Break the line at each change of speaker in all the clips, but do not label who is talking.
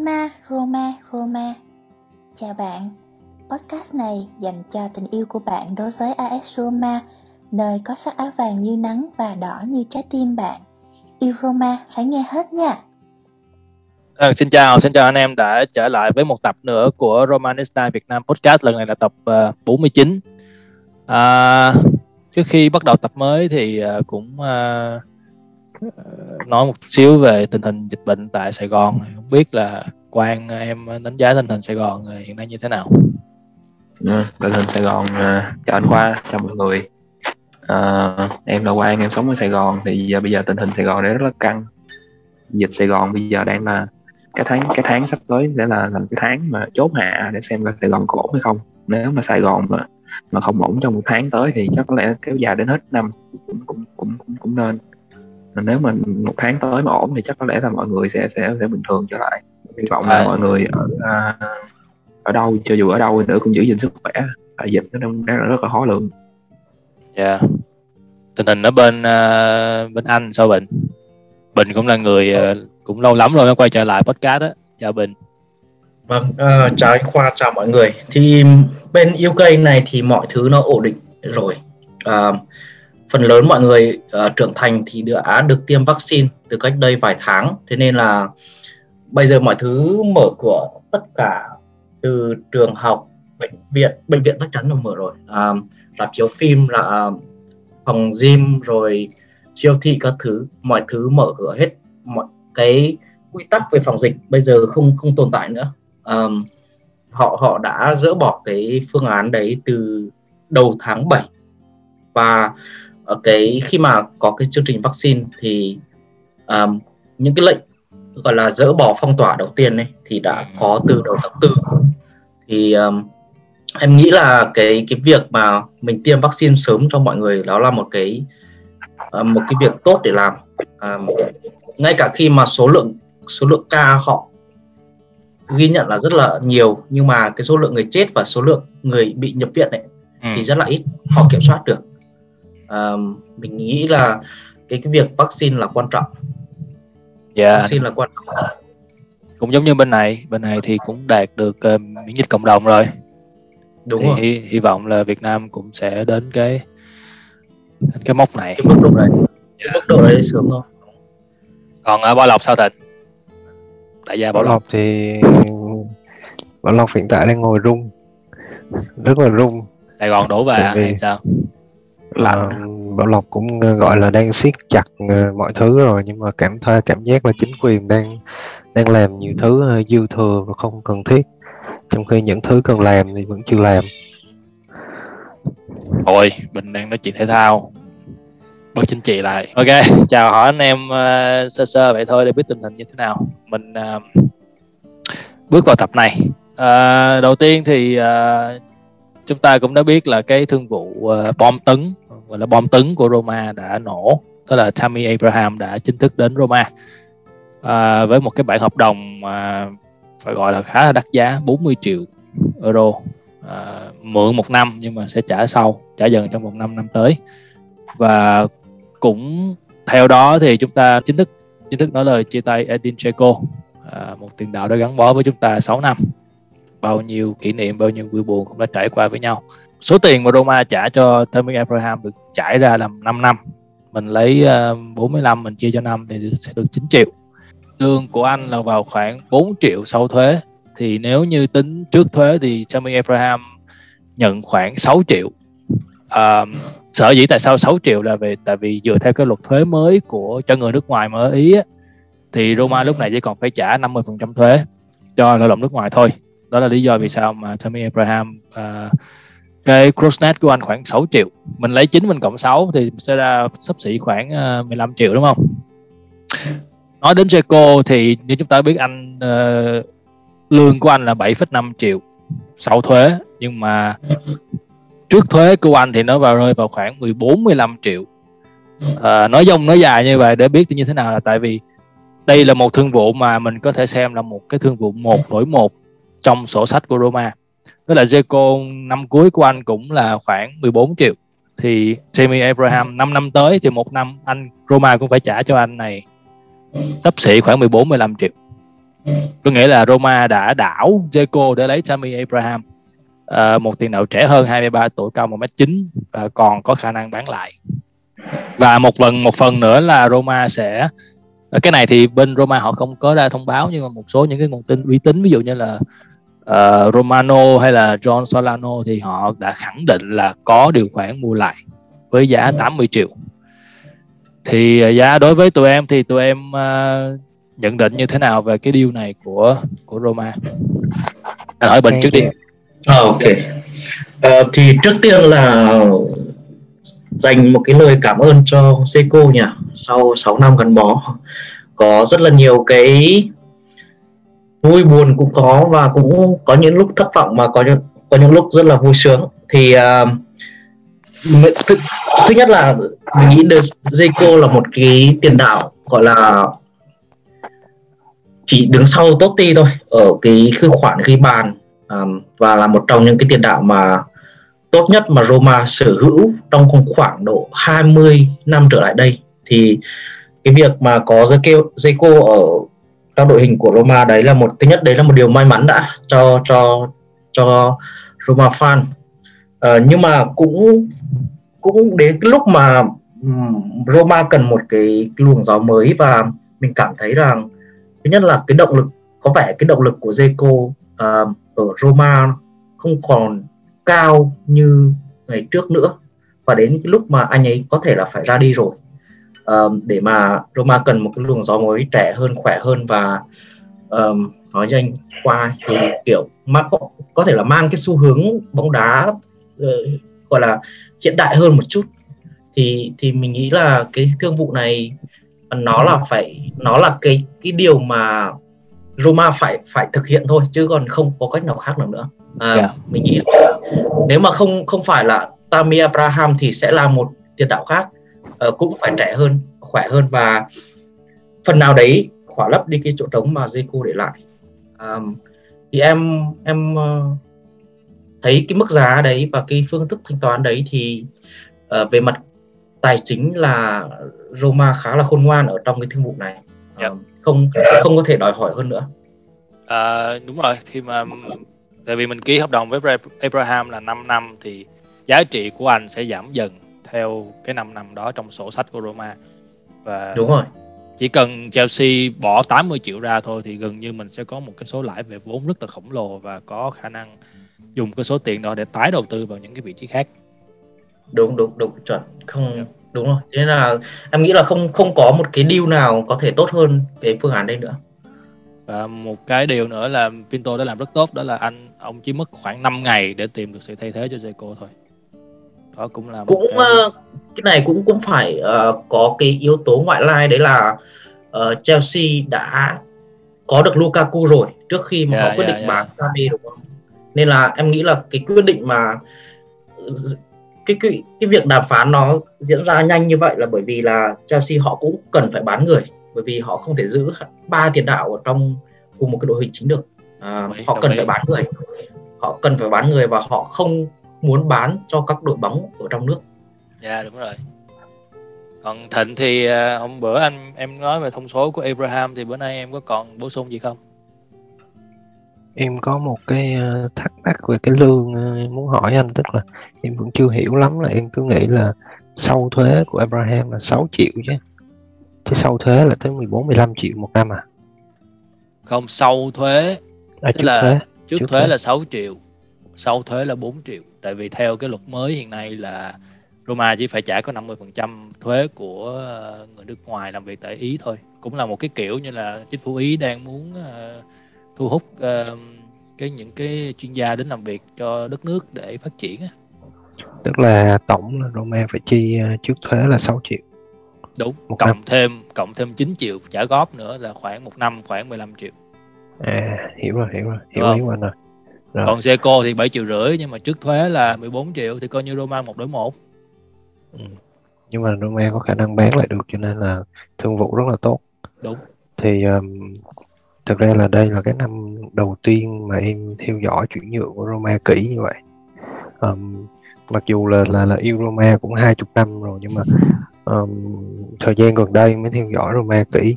Roma, Roma, Roma. Chào bạn. Podcast này dành cho tình yêu của bạn đối với AS Roma, nơi có sắc áo vàng như nắng và đỏ như trái tim bạn. Yêu Roma phải nghe hết nha.
À, xin chào, xin chào anh em đã trở lại với một tập nữa của Romanista Việt Nam Podcast. Lần này là tập ờ, uh, 49. À, trước khi bắt đầu tập mới thì uh, cũng uh, nói một xíu về tình hình dịch bệnh tại Sài Gòn không biết là Quang em đánh giá tình hình Sài Gòn hiện nay như thế nào?
Ừ, tình hình Sài Gòn à, chào anh Khoa chào mọi người. À, em là Quang em sống ở Sài Gòn thì giờ bây giờ tình hình Sài Gòn rất là căng. Dịch Sài Gòn bây giờ đang là cái tháng cái tháng sắp tới sẽ là làm cái tháng mà chốt hạ để xem là Sài Gòn có ổn hay không. Nếu mà Sài Gòn mà mà không ổn trong một tháng tới thì chắc có lẽ kéo dài đến hết năm cũng cũng cũng cũng, cũng nên nếu mà một tháng tới mà ổn thì chắc có lẽ là mọi người sẽ sẽ sẽ bình thường trở lại. Hy vọng là à. mọi người ở à, ở đâu cho dù ở đâu nữa cũng giữ gìn sức khỏe. Tại dịch nó đang, đang rất là khó lường.
Dạ. Yeah. tình hình ở bên uh, bên anh sao bình? Bình cũng là người uh, cũng lâu lắm rồi mới quay trở lại podcast á. Chào bình.
Vâng uh, chào anh khoa chào mọi người. Thì bên UK này thì mọi thứ nó ổn định rồi. Uh, phần lớn mọi người uh, trưởng thành thì đã được tiêm vaccine từ cách đây vài tháng. Thế nên là bây giờ mọi thứ mở cửa tất cả từ trường học bệnh viện bệnh viện chắc chắn là mở rồi. À, rạp chiếu phim là phòng gym rồi siêu thị các thứ mọi thứ mở cửa hết. Mọi cái quy tắc về phòng dịch bây giờ không không tồn tại nữa. À, họ họ đã dỡ bỏ cái phương án đấy từ đầu tháng 7 và ở cái khi mà có cái chương trình vaccine thì um, những cái lệnh gọi là dỡ bỏ phong tỏa đầu tiên này thì đã có từ đầu tháng tư. Thì um, em nghĩ là cái cái việc mà mình tiêm vaccine sớm cho mọi người đó là một cái uh, một cái việc tốt để làm. Um, ngay cả khi mà số lượng số lượng ca họ ghi nhận là rất là nhiều nhưng mà cái số lượng người chết và số lượng người bị nhập viện này ừ. thì rất là ít họ kiểm soát được uh, mình nghĩ là cái cái việc vaccine là quan trọng.
Dạ. Vaccine là quan trọng. Cũng giống như bên này bên này thì cũng đạt được uh, miễn dịch cộng đồng rồi. Đúng thì rồi. Hy, hy vọng là Việt Nam cũng sẽ đến cái đến cái mốc này.
Cái mức độ này cái mức độ đấy sớm thôi.
Còn ở Bảo Lộc sao Thịnh?
Đại gia Bảo, Bảo Lộc. Thì Bảo Lộc hiện tại đang ngồi rung rất là rung.
Sài Gòn đổ về hay sao
là Bảo Lộc cũng ờ, gọi là đang siết chặt ờ, mọi thứ rồi nhưng mà cảm thấy cảm giác là chính quyền đang đang làm nhiều thứ ờ, dư thừa và không cần thiết. Trong khi những thứ cần làm thì vẫn chưa làm.
Thôi mình đang nói chuyện thể thao. Bớt chính trị lại. Ok chào hỏi anh em uh, sơ sơ vậy thôi để biết tình hình như thế nào. Mình uh, bước vào tập này. Uh, đầu tiên thì uh, chúng ta cũng đã biết là cái thương vụ uh, bom tấn gọi là bom tấn của Roma đã nổ. Đó là Tammy Abraham đã chính thức đến Roma. À, với một cái bản hợp đồng à, phải gọi là khá là đắt giá 40 triệu euro. À, mượn một năm nhưng mà sẽ trả sau trả dần trong vòng 5 năm tới. Và cũng theo đó thì chúng ta chính thức chính thức nói lời chia tay Edin Dzeko. À, một tiền đạo đã gắn bó với chúng ta 6 năm. Bao nhiêu kỷ niệm bao nhiêu vui buồn cũng đã trải qua với nhau số tiền mà Roma trả cho Tammy Abraham được trải ra làm 5 năm. Mình lấy ờ, uh, 45 mình chia cho năm thì sẽ được 9 triệu. Lương của anh là vào khoảng 4 triệu sau thuế. Thì nếu như tính trước thuế thì Tammy Abraham nhận khoảng 6 triệu. Uh, sở dĩ tại sao 6 triệu là về tại vì dựa theo cái luật thuế mới của cho người nước ngoài mà ở Ý á, thì Roma lúc này chỉ còn phải trả 50% thuế cho lao động nước ngoài thôi. Đó là lý do vì sao mà Tammy Abraham uh, cái crossnet của anh khoảng 6 triệu. Mình lấy 9 mình cộng 6 thì sẽ ra sắp xỉ khoảng ờ, 15 triệu đúng không? Nói đến jaco thì như chúng ta biết anh uh, lương của anh là 7,5 triệu sau thuế. Nhưng mà trước thuế của anh thì nó vào rơi vào khoảng 14 15 triệu. À, nói dông nói dài như vậy để biết như thế nào là tại vì đây là một thương vụ mà mình có thể xem là một cái thương vụ một đổi một trong sổ sách của Roma tức là Jeco năm cuối của anh cũng là khoảng 14 triệu. Thì Jamie Abraham 5 năm tới thì một năm anh Roma cũng phải trả cho anh này sắp xỉ khoảng 14 15 triệu. Có nghĩa là Roma đã đảo Zeko để lấy Tammy Abraham. À, một tiền đạo trẻ hơn 23 tuổi cao 1m9 và còn có khả năng bán lại. Và một phần một phần nữa là Roma sẽ cái này thì bên Roma họ không có ra thông báo nhưng mà một số những cái nguồn tin uy tín ví dụ như là uh, Romano hay là John Solano thì họ đã khẳng định là có điều khoản mua lại với giá 80 triệu. Thì uh, giá đối với tụi em thì tụi em uh, nhận định như thế nào về cái deal này của của Roma? Anh hỏi bình trước đi.
À, ok. Uh, thì trước tiên là dành một cái lời cảm ơn cho Seiko nhỉ. Sau 6 năm gắn bó có rất là nhiều cái vui buồn cũng có và cũng có những lúc thất vọng mà có những có những lúc rất là vui sướng. Thì uh, thứ, thứ nhất là mình nghĩ được Zico là một cái tiền đạo gọi là chỉ đứng sau Totti thôi ở cái khư khoản ghi bàn um, và là một trong những cái tiền đạo mà tốt nhất mà Roma sở hữu trong khoảng độ 20 năm trở lại đây. Thì cái việc mà có Zico ở trong đội hình của Roma đấy là một thứ nhất đấy là một điều may mắn đã cho cho cho Roma fan. Uh, nhưng mà cũng cũng đến cái lúc mà Roma cần một cái luồng gió mới và mình cảm thấy rằng thứ nhất là cái động lực có vẻ cái động lực của Zeko uh, ở Roma không còn cao như ngày trước nữa. Và đến cái lúc mà anh ấy có thể là phải ra đi rồi uh, để mà Roma cần một cái luồng gió mới trẻ hơn khỏe hơn và um, nói cho anh qua thì kiểu mà có, có thể là mang cái xu hướng bóng đá uh, gọi là hiện đại hơn một chút thì thì mình nghĩ là cái thương vụ này nó là phải nó là cái cái điều mà Roma phải phải thực hiện thôi chứ còn không có cách nào khác nào nữa à, yeah. Dạ. mình nghĩ là nếu mà không không phải là Tammy Abraham thì sẽ là một tiền đạo khác uh, cũng phải trẻ hơn khỏe hơn và phần nào đấy khỏa lấp đi cái chỗ trống mà Zico để lại. Um, thì em em uh, thấy cái mức giá đấy và cái phương thức thanh toán đấy thì uh, về mặt tài chính là Roma khá là khôn ngoan ở trong cái thương vụ này. Yep. uh, không không có thể đòi hỏi hơn nữa.
À, đúng rồi khi mà tại vì mình ký hợp đồng với Abraham là 5 năm thì giá trị của anh sẽ giảm dần theo cái 5 năm đó trong sổ sách của Roma.
Và đúng rồi.
chỉ cần Chelsea bỏ 80 triệu ra thôi thì gần như mình sẽ có một cái số lãi về vốn rất là khổng lồ và có khả năng dùng cái số tiền đó để tái đầu tư vào những cái vị trí khác.
Đúng đúng đúng chuẩn. Không yeah. đúng rồi. Thế là em nghĩ là không không có một cái deal nào có thể tốt hơn cái phương án đây nữa.
Và một cái điều nữa là Pinto đã làm rất tốt đó là anh ông chỉ mất khoảng 5 ngày để tìm được sự thay thế cho Zeko thôi
đó cũng là cũng cái... Uh, cái này cũng cũng phải uh, có cái yếu tố ngoại lai đấy là uh, Chelsea đã có được Lukaku rồi trước khi mà yeah, họ quyết yeah, định yeah. bán Tabe đúng không? Nên là em nghĩ là cái quyết định mà cái cái cái việc đàm phán nó diễn ra nhanh như vậy là bởi vì là Chelsea họ cũng cần phải bán người bởi vì họ không thể giữ ba tiền đạo ở trong cùng một cái đội hình chính được. À, Đấy, họ cần phải bán người. Họ cần phải bán người và họ không muốn bán cho các đội bóng ở trong nước.
Dạ yeah, đúng rồi. Còn thịnh thì à, hôm bữa anh em nói về thông số của Abraham thì bữa nay em có còn bổ sung gì không?
Em có một cái à, thắc mắc về cái lương à, em muốn hỏi anh tức là em vẫn chưa hiểu lắm là em cứ nghĩ là sau thuế của Abraham là 6 triệu chứ. Chứ sau thuế là tới 14 15 triệu một năm à?
Không sau thuế à, trước là thuế. trước, trước thuế, thuế. là 6 triệu sau thuế là 4 triệu tại vì theo cái luật mới hiện nay là Roma chỉ phải trả có 50% thuế của ờ, người nước ngoài làm việc tại Ý thôi. Cũng là một cái kiểu như là chính phủ Ý đang muốn uh, thu hút uh, cái những cái chuyên gia đến làm việc cho đất nước để phát triển
tức là tổng là Roma phải chi trước thuế là 6 triệu.
Đúng một cộng năm. thêm cộng thêm 9 triệu trả góp nữa là khoảng một năm khoảng 15 triệu.
À hiểu rồi hiểu rồi hiểu ý anh rồi
rồi. Còn Seco thì 7 triệu rưỡi nhưng mà trước thuế là 14 triệu thì coi như Roma một đối một.
Ừ. Nhưng mà Roma có khả năng bán lại được cho nên là thương vụ rất là tốt.
Đúng.
Thì um, thực ra là đây là cái năm đầu tiên mà em theo dõi chuyển nhượng của Roma kỹ như vậy. Um, mặc dù là là là yêu Roma cũng hai chục năm rồi nhưng mà um, thời gian gần đây mới theo dõi Roma kỹ.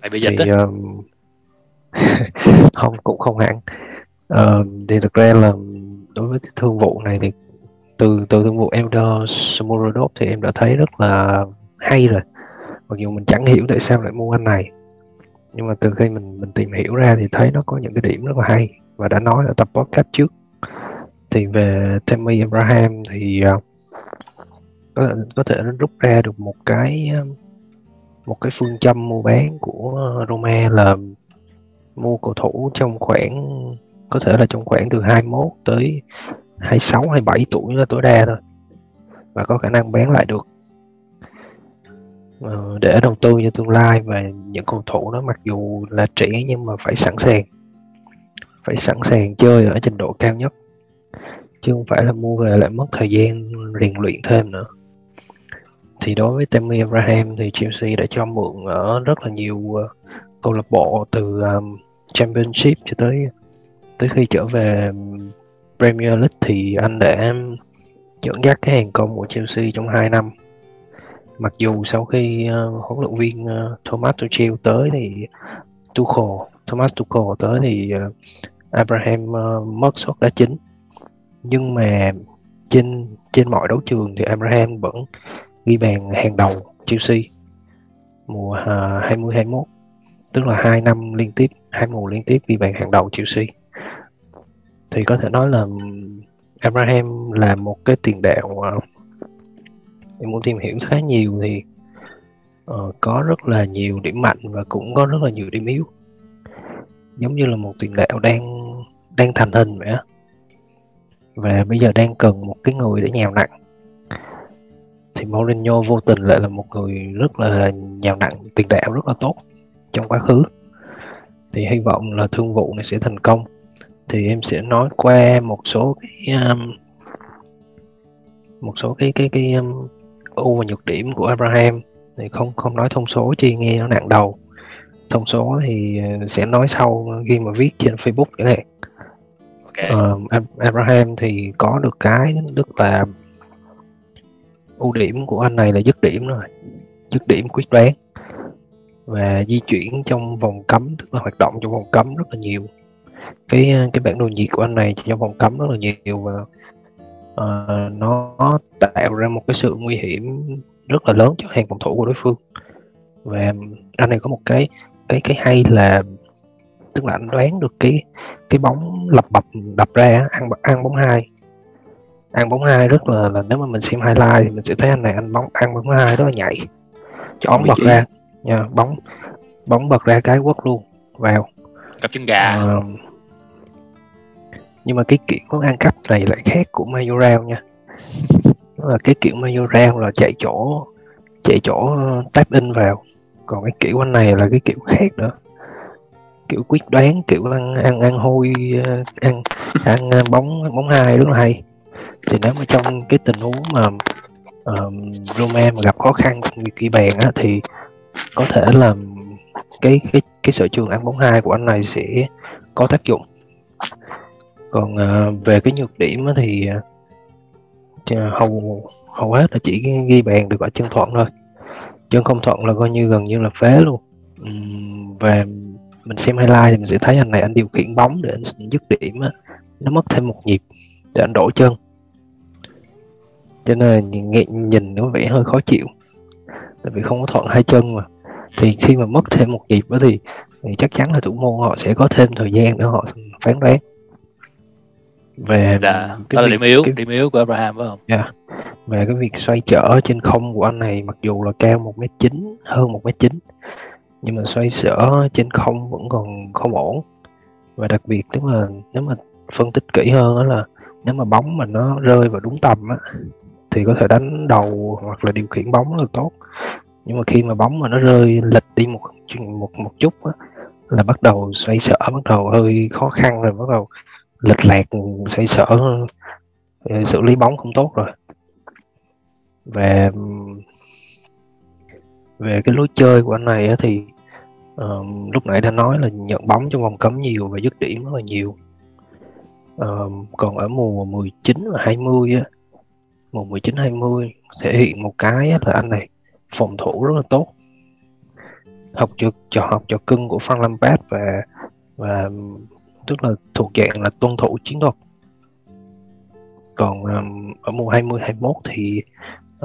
Tại vì dịch thì, um,
không cũng không hẳn ờ, thì thực ra là đối với cái thương vụ này thì từ từ thương vụ Elder Smorodov thì em đã thấy rất là hay rồi. Mặc dù mình chẳng hiểu tại sao lại mua anh này. Nhưng mà từ khi mình mình tìm hiểu ra thì thấy nó có những cái điểm rất là hay. Và đã nói ở tập podcast trước. Thì về Tammy Abraham thì uh, có có thể rút ra được một cái à, một cái phương châm mua bán của Roma là mua cầu thủ trong khoảng có thể là trong khoảng từ 21 tới 26 27 tuổi là tối đa thôi. Và có khả năng bán lại được. Ờ, để đầu tư cho tương lai và những cầu thủ đó mặc dù là trẻ nhưng mà phải sẵn sàng. Phải sẵn sàng chơi ở trình độ cao nhất. Chứ không phải là mua về lại mất thời gian rèn luyện thêm nữa. Thì đối với Tammy Abraham thì Chelsea đã cho mượn ở rất là nhiều ờ, câu lạc bộ từ um, Championship cho tới tới khi trở về Premier League thì anh đã dẫn dắt cái hàng công của Chelsea trong 2 năm. Mặc dù sau khi uh, huấn luyện viên uh, Thomas Tuchel tới thì Tuchel Thomas Tuchel tới thì uh, Abraham uh, mất suất đá chính nhưng mà trên trên mọi đấu trường thì Abraham vẫn ghi bàn hàng đầu Chelsea mùa uh, 2021 tức là hai năm liên tiếp hai mùa liên tiếp ghi bàn hàng đầu Chelsea thì có thể nói là Abraham là một cái tiền đạo à, em muốn tìm hiểu khá nhiều thì uh, có rất là nhiều điểm mạnh và cũng có rất là nhiều điểm yếu. Giống như là một tiền đạo đang đang thành hình vậy á. Và bây giờ đang cần một cái người để nhào nặng. Thì Mourinho vô tình lại là một người rất là nhào nặng tiền đạo rất là tốt trong quá khứ. Thì hy vọng là thương vụ này sẽ thành công thì em sẽ nói qua một số cái um, một số cái cái cái um, ưu và nhược điểm của Abraham. Thì không không nói thông số chi nghe nó nặng đầu. Thông số thì uh, sẽ nói sau khi mà viết trên Facebook chẳng hạn. Okay. uh, Abraham thì có được cái tức là ưu điểm của anh này là dứt điểm rồi. Dứt điểm quyết đoán. Và di chuyển trong vòng cấm tức là hoạt động trong vòng cấm rất là nhiều cái cái bản đồ nhiệt của anh này trong vòng cấm rất là nhiều và uh, nó tạo ra một cái sự nguy hiểm rất là lớn cho hàng phòng thủ của đối phương. Và anh này có một cái cái cái hay là tức là anh đoán được cái cái bóng lập bập đập ra ăn ăn bóng hai. Ăn bóng hai rất là là nếu mà mình xem highlight thì mình sẽ thấy anh này anh bóng ăn bóng hai rất là nhảy cho bật ra nha bóng bóng bật ra cái quất luôn vào.
Cặp chân gà. Uh,
nhưng mà cái kiểu ăn cắp này lại khác của Mayoral nha. Đó là cái kiểu Mayoral là chạy chỗ chạy chỗ tap in vào. Còn cái kiểu anh này là cái kiểu khác nữa. Kiểu quyết đoán kiểu ăn ăn ăn hôi ăn ăn bóng bóng hai rất là hay. Thì nếu mà trong cái tình huống mà um, Roma mà gặp khó khăn trong ghi bàn á, thì có thể là cái cái cái sở trường ăn bóng hai của anh này sẽ có tác dụng còn uh, về cái nhược điểm thì uh, hầu hầu hết là chỉ ghi bàn được ở chân thuận thôi. Chân không thuận là coi như gần như là phế luôn. Uhm, và mình xem highlight thì mình sẽ thấy anh này anh điều khiển bóng để anh dứt điểm á, nó mất thêm một nhịp để anh đổ chân. Cho nên nhìn, nhìn nó vẻ hơi khó chịu tại vì không có thuận hai chân mà. Thì khi mà mất thêm một nhịp đó thì, thì chắc chắn là thủ môn họ sẽ có thêm thời gian để họ phán đoán
về dạ, đó là điểm yếu cái, điểm yếu của Abraham phải không?
Yeah. Dạ. về cái việc xoay trở trên không của anh này mặc dù là cao một mét chín hơn một mét chín nhưng mà xoay sở trên không vẫn còn không ổn và đặc biệt tức là nếu mà phân tích kỹ hơn đó là nếu mà bóng mà nó rơi vào đúng tầm á thì có thể đánh đầu hoặc là điều khiển bóng là tốt nhưng mà khi mà bóng mà nó rơi lệch đi một một một chút á, là bắt đầu xoay sở bắt đầu hơi khó khăn rồi bắt đầu lệch lạc xoay sở ờ, xử lý bóng không tốt rồi. Về về cái lối chơi của anh này á, thì uh, lúc nãy đã nói là nhận bóng trong vòng cấm nhiều và dứt điểm rất là nhiều. Uh, còn ở mùa 19 và 20 á, mùa 19 20 thể hiện một cái là anh này phòng thủ rất là tốt. Học cho trò học trò cưng của Phan Lampard và và tức là thuộc dạng là tuân thủ chiến thuật. Còn um, ở mùa 20 21 thì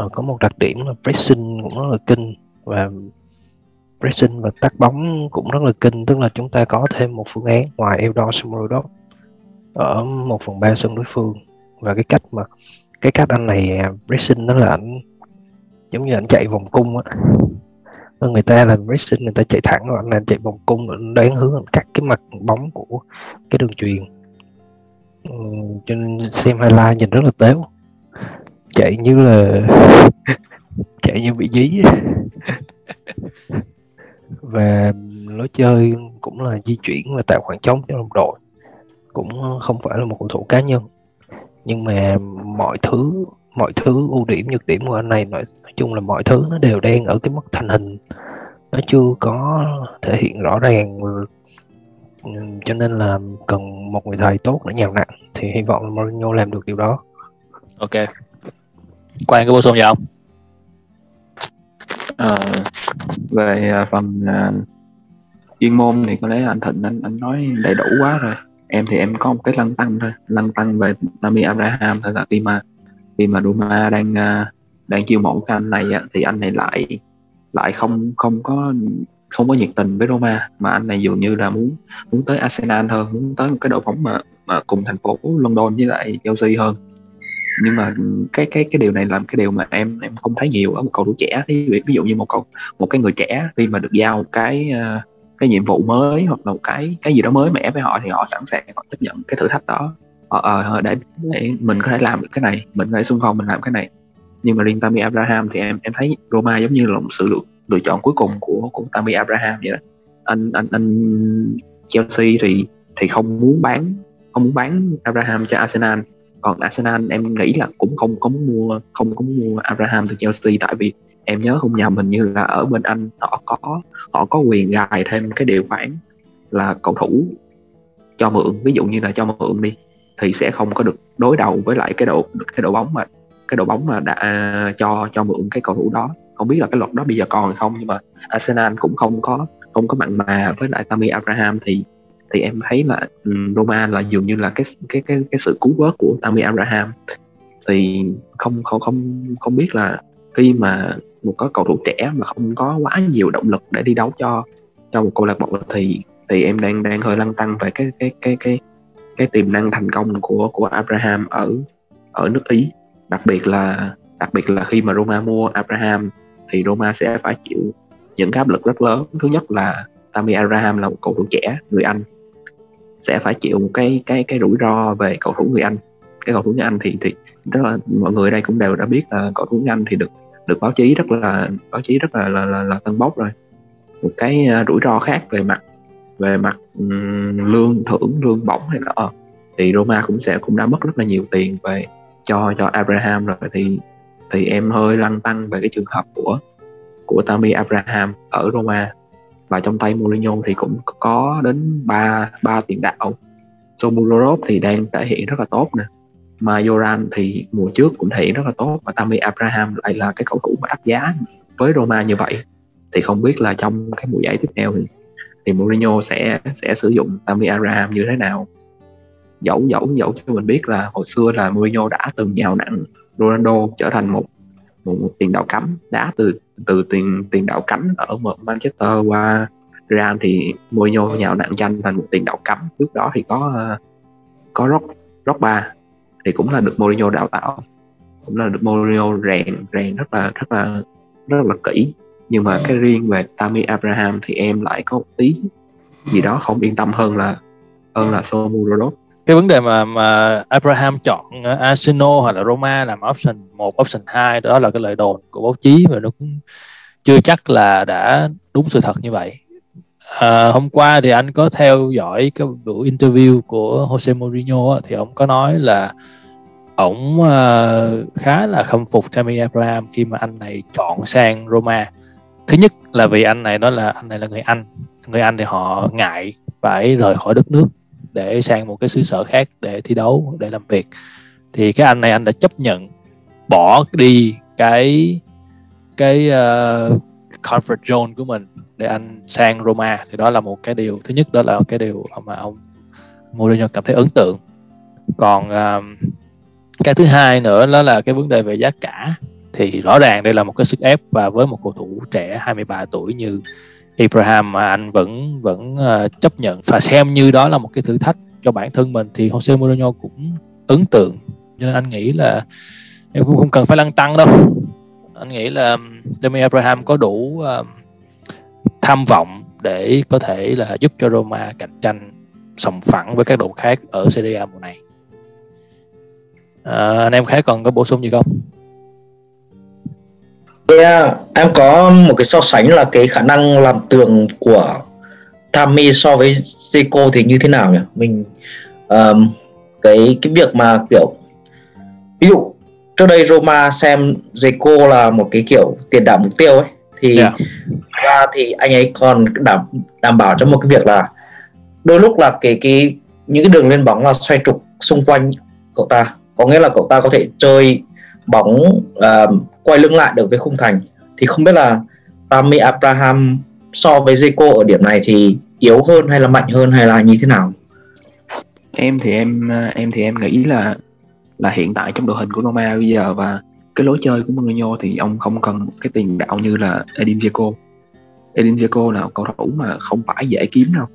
uh, có một đặc điểm là pressing cũng rất là kinh và pressing và tác bóng cũng rất là kinh tức là chúng ta có thêm một phương án ngoài Eldor Sumrodov ở một phần ba sân đối phương. Và cái cách mà cái cách anh này à, pressing nó là ảnh giống như anh chạy vòng cung á người ta làm racing người ta chạy thẳng rồi anh chạy vòng cung đoán hướng cắt cái mặt bóng của cái đường truyền ừ, cho nên xem highlight nhìn rất là téo chạy như là chạy như bị dí. Và lối chơi cũng là di chuyển và tạo khoảng trống cho đồng đội. Cũng không phải là một cầu thủ cá nhân. Nhưng mà mọi thứ mọi thứ ưu điểm nhược điểm của anh này nói, nói chung là mọi thứ nó đều đang ở cái mức thành hình. Nó chưa có thể hiện rõ ràng. Cho nên là cần một người thầy tốt để nhào nặng thì hy vọng là Mourinho làm được điều đó.
Ok. Quan có bổ sung gì không?
À, về à, phần uh, chuyên môn thì có lẽ anh Thịnh anh anh nói đầy đủ quá rồi. Em thì em có một cái lăng tăng thôi. Lăng tăng về Tammy Abraham thôi là khi mà khi mà Roma đang à, đang chiêu mộ cái anh này thì anh này lại lại không không có không có nhiệt tình với Roma. Mà anh này dường như là muốn muốn tới Arsenal hơn muốn tới một cái đội bóng mà mà cùng thành phố London với lại Chelsea hơn. Nhưng mà cái cái cái điều này làm cái điều mà em em không thấy nhiều ở một cầu thủ trẻ. Ví, ví dụ như một cầu một cái người trẻ khi mà được giao một cái à, cái nhiệm vụ mới hoặc là một cái cái gì đó mới mẻ với họ thì họ sẵn sàng họ chấp nhận cái thử thách đó. Ờ, ờ ờ để để mình có thể làm được cái này mình có thể xung phong mình làm cái này. Nhưng mà riêng Tammy Abraham thì em em thấy Roma giống như là một sự lựa, lựa chọn cuối cùng của của Tammy Abraham vậy đó. Anh anh anh Chelsea thì thì không muốn bán không muốn bán Abraham cho Arsenal. Còn Arsenal em nghĩ là cũng không có muốn mua không có muốn mua Abraham từ Chelsea tại vì em nhớ không nhầm hình như là ở bên Anh họ có họ có quyền gài thêm cái điều khoản là cầu thủ cho mượn. Ví dụ như là cho mượn đi thì sẽ không có được đối đầu với lại cái độ cái độ bóng mà, cái đội bóng mà đã cho cho mượn cái cầu thủ đó. Không biết là cái luật đó bây giờ còn hay không, nhưng mà Arsenal cũng không có không có mặn mà với lại Tammy Abraham thì thì em thấy là ừ, Roma là dường như là cái cái cái cái sự cứu vớt của Tammy Abraham. Thì không không không không biết là khi mà một cái cầu thủ trẻ mà không có quá nhiều động lực để đi đấu cho cho một câu lạc bộ thì thì em đang đang hơi lăn tăng về cái cái cái cái cái tiềm năng thành công của của Abraham ở ở nước Ý. Đặc biệt là đặc biệt là khi mà Roma mua Abraham thì Roma sẽ phải chịu những cái áp lực rất lớn. Thứ nhất là Tammy Abraham là một cầu thủ trẻ người Anh sẽ phải chịu một cái cái cái rủi ro về cầu thủ người Anh. Cái cầu thủ người Anh thì thì tức là mọi người đây cũng đều đã biết là cầu thủ người Anh thì được được báo chí rất là báo chí rất là là, là, là tân bốc rồi. Một cái à, rủi ro khác về mặt về mặt lương thưởng, lương bổng hay nọ. Thì Roma cũng sẽ, cũng đã mất rất là nhiều tiền về cho cho Abraham rồi. Thì thì em hơi lăn tăng về cái trường hợp của của Tammy Abraham ở Roma. Và trong tay Mourinho thì cũng có đến ba ba tiền đạo. Somurov thì đang thể hiện rất là tốt nè. Majoran thì mùa trước cũng thể hiện rất là tốt và Tammy Abraham lại là cái cầu thủ mà đắt giá với Roma như vậy. Thì không biết là trong cái mùa giải tiếp theo thì thì Mourinho sẽ sẽ sử dụng Tammy Abraham như thế nào? Dẫu dẫu dẫu cho mình biết là hồi xưa là Mourinho đã từng nhào nặng Ronaldo trở thành một một, một tiền đạo cắm đá từ từ tiền tiền đạo cánh ở Manchester qua Real thì Mourinho nhào nặng tranh thành một tiền đạo cắm trước đó thì có ờ, có Rock Rock ba thì cũng là được Mourinho đào tạo cũng là được Mourinho rèn rèn rất là rất là rất là kỹ nhưng mà cái riêng về Tammy Abraham thì em lại có một tí gì đó không yên tâm hơn là hơn là Somurodov
cái vấn đề mà mà Abraham chọn ờ, Arsenal hoặc là Roma làm option một option 2 đó là cái lời đồn của báo chí và nó cũng chưa chắc là đã đúng sự thật như vậy. À, hôm qua thì anh có theo dõi cái buổi interview của Jose Mourinho thì ông có nói là ổng uh, khá là khâm phục Tammy Abraham khi mà anh này chọn sang Roma thứ nhất là vì anh này đó là anh này là người Anh. Người Anh thì họ ngại phải rời khỏi đất nước để sang một cái xứ sở khác để thi đấu để làm việc. Thì cái anh này anh đã chấp nhận bỏ đi cái cái uh, comfort zone của mình để anh sang Roma. Thì đó là một cái điều thứ nhất đó là cái điều mà ông Mourinho cảm thấy ấn tượng. Còn um, cái thứ hai nữa đó là cái vấn đề về giá cả thì rõ ràng đây là một cái sức ép và với một cầu thủ trẻ 23 tuổi như Abraham mà anh vẫn vẫn uh, chấp nhận. Và xem như đó là một cái thử thách cho bản thân mình thì Jose Mourinho cũng ấn tượng. Cho nên anh nghĩ là em cũng không cần phải lăn tăng đâu. Anh nghĩ là Demi Abraham có đủ uh, tham vọng để có thể là giúp cho Roma cạnh tranh sòng phẳng với các đội khác ở Serie A mùa này. À, anh em khác còn có bổ sung gì không?
Yeah, em có một cái so sánh là cái khả năng làm tường của Tammy so với Zico thì như thế nào nhỉ? Mình um, cái cái việc mà kiểu ví dụ trước đây Roma xem Zico là một cái kiểu tiền đạo mục tiêu ấy thì yeah. ra thì anh ấy còn đảm đảm bảo cho một cái việc là đôi lúc là cái cái những cái đường lên bóng là xoay trục xung quanh cậu ta có nghĩa là cậu ta có thể chơi bóng uh, quay lưng lại được với khung thành. Thì không biết là Tammy Abraham so với Zico ở điểm này thì yếu hơn hay là mạnh hơn hay là như thế nào?
Em thì em ờ, em thì em nghĩ là là hiện tại trong đội hình của Roma bây giờ và cái lối chơi của Mourinho thì ông không cần cái tiền đạo như là Edin Dzeko. Edin Dzeko là cầu thủ mà không phải dễ kiếm đâu.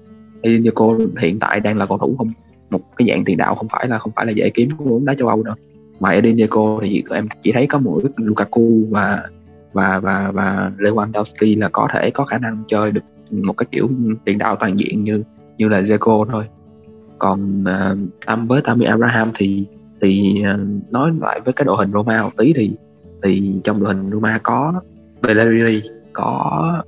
Edin Dzeko hiện tại đang là cầu thủ không một cái dạng tiền đạo không phải là không phải là dễ kiếm của bóng đá châu Âu đâu mà Edin Dzeko thì em chỉ thấy có mỗi Lukaku và và và và Lewandowski là có thể có khả năng chơi được một cái kiểu tiền đạo toàn diện như như là Dzeko thôi. Còn uh, Tam với Tammy Abraham thì thì uh, nói lại với cái đội hình Roma một tí thì thì trong đội hình Roma có Bellerini có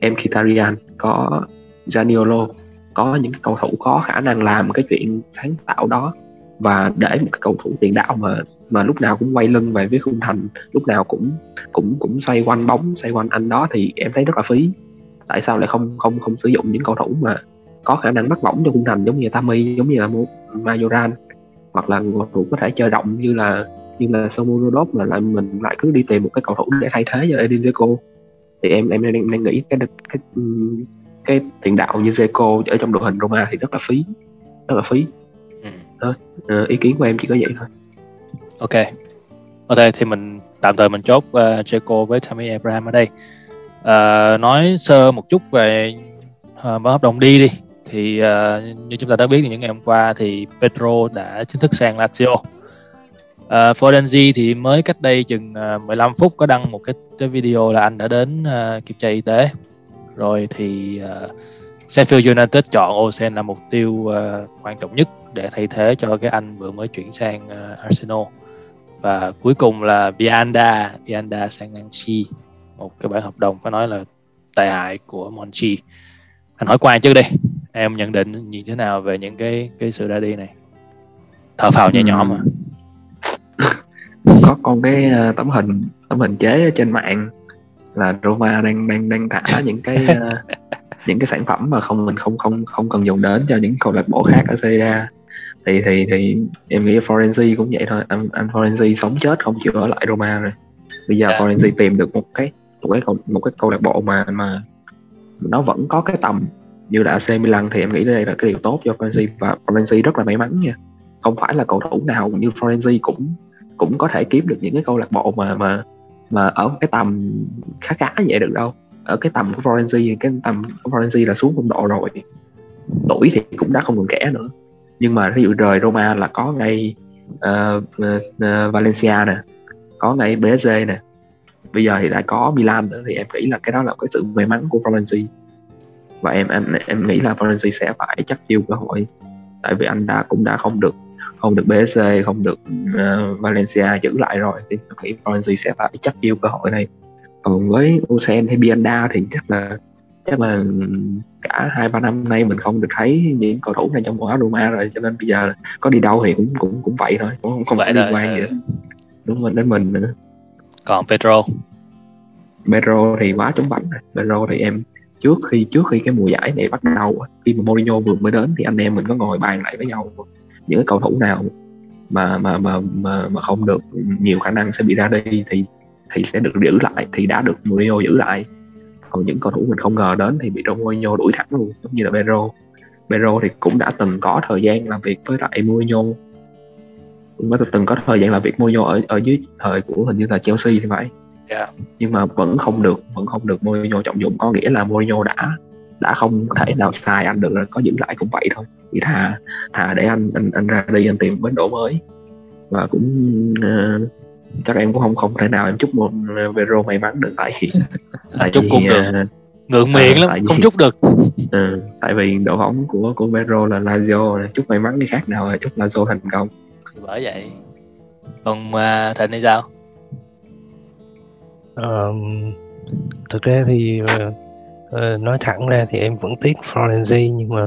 Mkhitaryan có Zaniolo có những cầu thủ có khả năng làm cái chuyện sáng tạo đó và để một cái cầu thủ tiền đạo mà mà lúc nào cũng quay lưng về với khung thành lúc nào cũng cũng cũng xoay quanh bóng xoay quanh anh đó thì em thấy rất là phí tại sao lại không không không sử dụng những cầu thủ mà có khả năng bắt bóng cho khung thành giống như Tammy giống như là Majoran hoặc là cầu thủ có thể chơi rộng như là như là Samurodov mà lại mình lại cứ đi tìm một cái cầu thủ để thay thế cho Edin Dzeko thì em em đang, đang nghĩ cái cái cái tiền đạo như Zeko ở trong đội hình Roma thì rất là phí rất là phí thôi. À, ý kiến của em chỉ có vậy thôi.
Ok. Ok thì mình tạm thời mình chốt uh, với Tammy Abraham ở đây. Uh, nói sơ một chút về uh, hợp đồng đi đi. Thì uh, như chúng ta đã biết thì những ngày hôm qua thì Pedro đã chính thức sang Lazio. Uh, Fodenzi thì mới cách đây chừng uh, 15 phút có đăng một cái, cái video là anh đã đến uh, kiểm tra y tế. Rồi thì uh, Sheffield United chọn Olsen là mục tiêu uh, quan trọng nhất để thay thế cho cái anh vừa mới chuyển sang uh, Arsenal. Và cuối cùng là Bianda Bianda sang Nancy một cái bản hợp đồng phải nói là tài hại của Monchi. Anh hỏi qua trước đi. Em nhận định như thế nào về những cái cái sự ra đi này? Thở phào nhẹ nhõm mà
có con cái uh, tấm hình tấm hình chế ở trên mạng là Roma đang đang đang thả những cái uh, những cái sản phẩm mà không mình không không không cần dùng đến cho những câu lạc bộ khác ở Serie A thì thì thì em nghĩ Florenzi cũng vậy thôi. Anh, anh Florenzi sống chết không chịu ở lại Roma rồi. Bây giờ yeah. Dạ. Florenzi tìm được một cái một cái một cái câu lạc bộ mà mà nó vẫn có cái tầm như là AC Milan thì em nghĩ đây là cái điều tốt cho Florenzi và Florenzi rất là may mắn nha. Không phải là cầu thủ nào như Florenzi cũng cũng có thể kiếm được những cái câu lạc bộ mà mà mà ở cái tầm khá khá vậy được đâu. Ở cái tầm của Florenzi cái tầm của Florenzi là xuống phong độ rồi. Tuổi thì cũng đã không còn trẻ nữa nhưng mà ví dụ rời Roma là có ngay uh, uh, Valencia nè có ngay PSG nè. Bây giờ thì đã có Milan nữa thì em nghĩ là cái đó là cái sự may mắn của Florenzi. Và em em em nghĩ là Florenzi sẽ phải chắc chiêu cơ hội tại vì anh đã cũng đã không được không được PSG không được uh, Valencia giữ lại rồi thì em nghĩ Florenzi sẽ phải chắc chiêu cơ hội này. Còn với Osen hay Bianda thì chắc là chắc là cả hai ba năm nay mình không được thấy những cầu thủ này trong màu áo Roma rồi cho nên bây giờ có đi đâu thì cũng cũng cũng vậy thôi cũng không phải liên quan gì đúng rồi đến mình nữa.
Còn Pedro?
Pedro thì quá chống bánh rồi Pedro thì em trước khi trước khi cái mùa giải này bắt đầu khi mà Mourinho vừa mới đến thì anh em mình có ngồi bàn lại với nhau. Những cái cầu thủ nào mà mà mà mà, mà không được nhiều khả năng sẽ bị ra đi thì thì sẽ được giữ lại thì đã được Mourinho giữ lại còn những cầu thủ mình không ngờ đến thì bị Mourinho đuổi thẳng luôn giống như là Pedro Pedro thì cũng đã từng có thời gian làm việc với lại Mourinho. Cũng đã từng có thời gian làm việc Mourinho ở ở dưới thời của hình như là Chelsea thì phải.
Yeah.
nhưng mà vẫn không được vẫn không được Mourinho trọng dụng có nghĩa là Mourinho đã đã không thể nào xài anh được rồi có giữ lại cũng vậy thôi. Thì thà thà để anh anh anh ra đi anh tìm bến đỗ mới. Và cũng uh, chắc em cũng không không thể nào em chúc một Vero may mắn được tại vì tại
chúc cũng được.
ờ,
ngượng miệng
À,
lắm
vì-
không chúc được.
Ờ, tại vì đội bóng của của Vero là Lazio chúc may mắn đi khác nào là chúc Lazio thành công.
Bởi vậy còn uh, thịnh thì sao?
Ờ, thực ra thì ờ, nói thẳng ra thì em vẫn tiếc Florenzi nhưng mà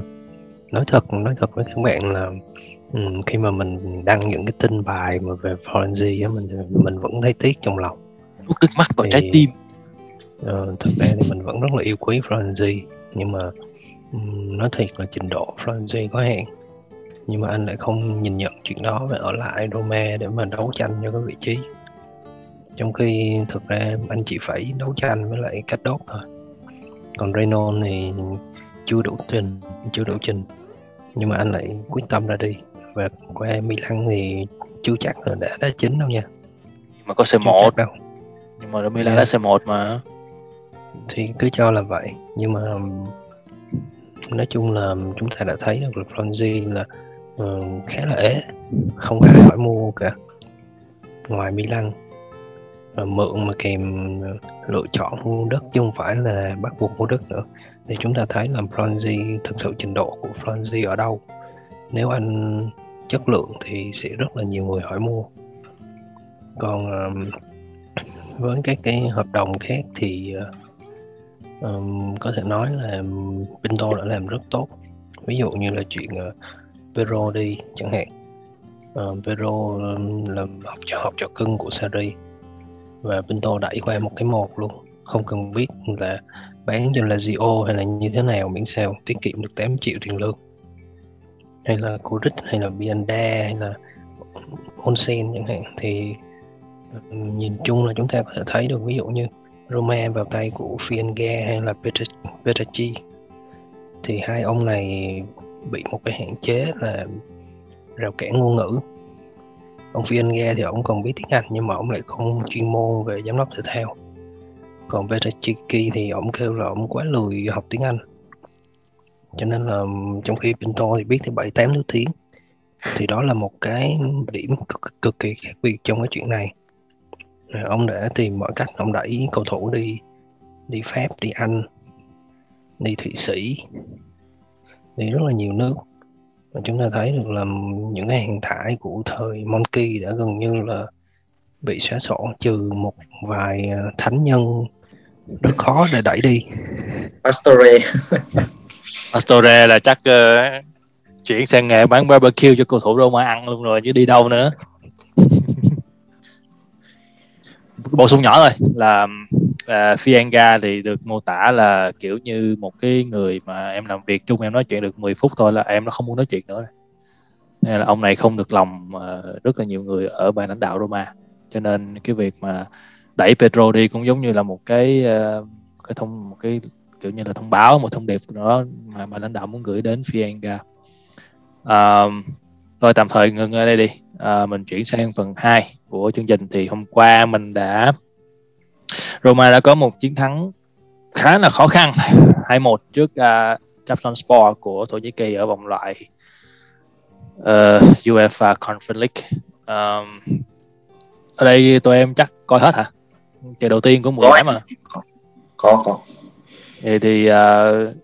nói thật nói thật với các bạn là ừm, khi mà mình đăng những cái tin bài mà về Florenzi á mình mình vẫn thấy tiếc trong lòng.
Nuốt nước mắt vào
Thì-
trái tim.
Ờ, thực ra thì mình vẫn rất là yêu quý Florenzi nhưng mà ừm, nói thiệt là trình độ Florenzi có hạn. Nhưng mà anh lại không nhìn nhận chuyện đó và ở lại Roma để mà đấu tranh cho cái vị trí. Trong khi thực ra anh chỉ phải đấu tranh với lại cách đốt thôi. Còn Renon thì chưa đủ trình chưa đủ trình. Nhưng mà anh lại quyết tâm ra đi và qua Milan thì chưa chắc là đã đá chính đâu nha.
Mà có
chưa
C1
chắc đâu.
Nhưng mà Milan
Yeah.
đã C1 mà.
Thì cứ cho là vậy. Nhưng mà nói chung là chúng ta đã thấy được là Flonzi là ờ, khá là ế không ai hỏi mua cả. Ngoài Milan Và mượn mà kèm ờ, lựa chọn mua đất chứ không phải là bắt buộc mua đất nữa. Thì chúng ta thấy là Flonzi thực sự trình độ của Flonzi ở đâu nếu anh chất lượng thì sẽ rất là nhiều người hỏi mua. Còn um, với các cái hợp đồng khác thì ờ, có thể nói là Pinto đã làm rất tốt. Ví dụ như là chuyện uh, Pedro đi chẳng hạn. Uh, Pedro là học trò học trò cưng của Sarri và Pinto đẩy qua một cái một luôn. Không cần biết là bán cho Lazio hay là như thế nào miễn sao tiết kiệm được 8 triệu tiền lương hay là Kuric hay là Bianda hay là Onsen chẳng hạn, thì ừ, nhìn chung là chúng ta có thể thấy được, ví dụ như Roma vào tay của Fienga hay là Petrachi thì hai ông này bị một cái hạn chế là rào cản ngôn ngữ. Ông Fienga thì ông còn biết tiếng Anh, nhưng mà ông lại không chuyên môn về giám đốc thể thao. Còn Petracchi thì ông kêu là ông quá lười học tiếng Anh cho nên là trong khi Pinto thì biết tới bảy tám thứ tiếng. Thì đó là một cái điểm cực, cực kỳ khác biệt trong cái chuyện này. Rồi ông đã tìm mọi cách ông đẩy cầu thủ đi đi Pháp đi Anh đi Thụy Sĩ đi rất là nhiều nước. Và chúng ta thấy được là những cái hàng thải của thời Monkey đã gần như là bị xóa sổ trừ một vài à, thánh nhân rất khó để đẩy đi.
Pastore.
Pastore là chắc uh, chuyển sang nghề bán barbecue cho cầu thủ Roma ăn luôn rồi chứ đi đâu nữa. Bổ sung nhỏ thôi là uh, Fienga thì được mô tả là kiểu như một cái người mà em làm việc chung em nói chuyện được 10 phút thôi là em nó không muốn nói chuyện nữa. Nên là ông này không được lòng uh, rất là nhiều người ở ban lãnh đạo Roma. Cho nên cái việc mà đẩy Pedro đi cũng giống như là một cái uh, cái thông một cái kiểu như là thông báo một thông điệp đó mà ban lãnh đạo muốn gửi đến Fienga à, thôi tạm thời ngừng ở đây đi. À, mình chuyển sang phần 2 của chương trình. Thì hôm qua mình đã Roma đã có một chiến thắng khá là khó khăn. 2-1 trước uh, Trabzonspor của Thổ Nhĩ Kỳ ở vòng loại uh, UEFA Conference League. Um, ở đây tụi em chắc coi hết hả? Trận đầu tiên của mùa giải mà.
Có có
thì, thì uh,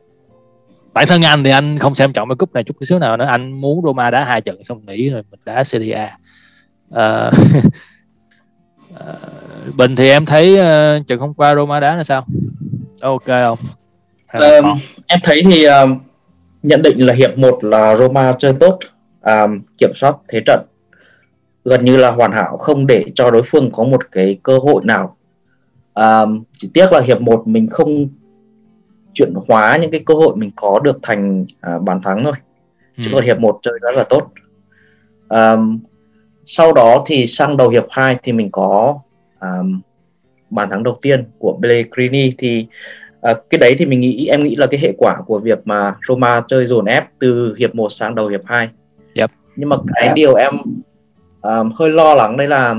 bản thân anh thì anh không xem trọng cái cúp này chút xíu nào nữa. Anh muốn Roma đá hai trận xong nghỉ rồi mình đá Serie A. Ờ, ờ, Bình thì em thấy uh, trận hôm qua Roma đá là sao? Ok không? Còn?
em thấy thì ờm, nhận định là hiệp 1 là Roma chơi tốt ờm, kiểm soát thế trận. Gần như là hoàn hảo không để cho đối phương có một cái cơ hội nào. Ờm, chỉ tiếc là hiệp 1 mình không chuyển hóa những cái cơ hội mình có được thành à, bàn thắng thôi. Chứ
Ừ.
còn hiệp 1 chơi rất là tốt. Ờm, sau đó thì sang đầu hiệp 2 thì mình có ờm, bàn thắng đầu tiên của Pellegrini thì à, cái đấy thì mình nghĩ em nghĩ là cái hệ quả của việc mà Roma chơi dồn ép từ hiệp 1 sang đầu hiệp 2
yep.
nhưng mà cái điều em um, hơi lo lắng đây là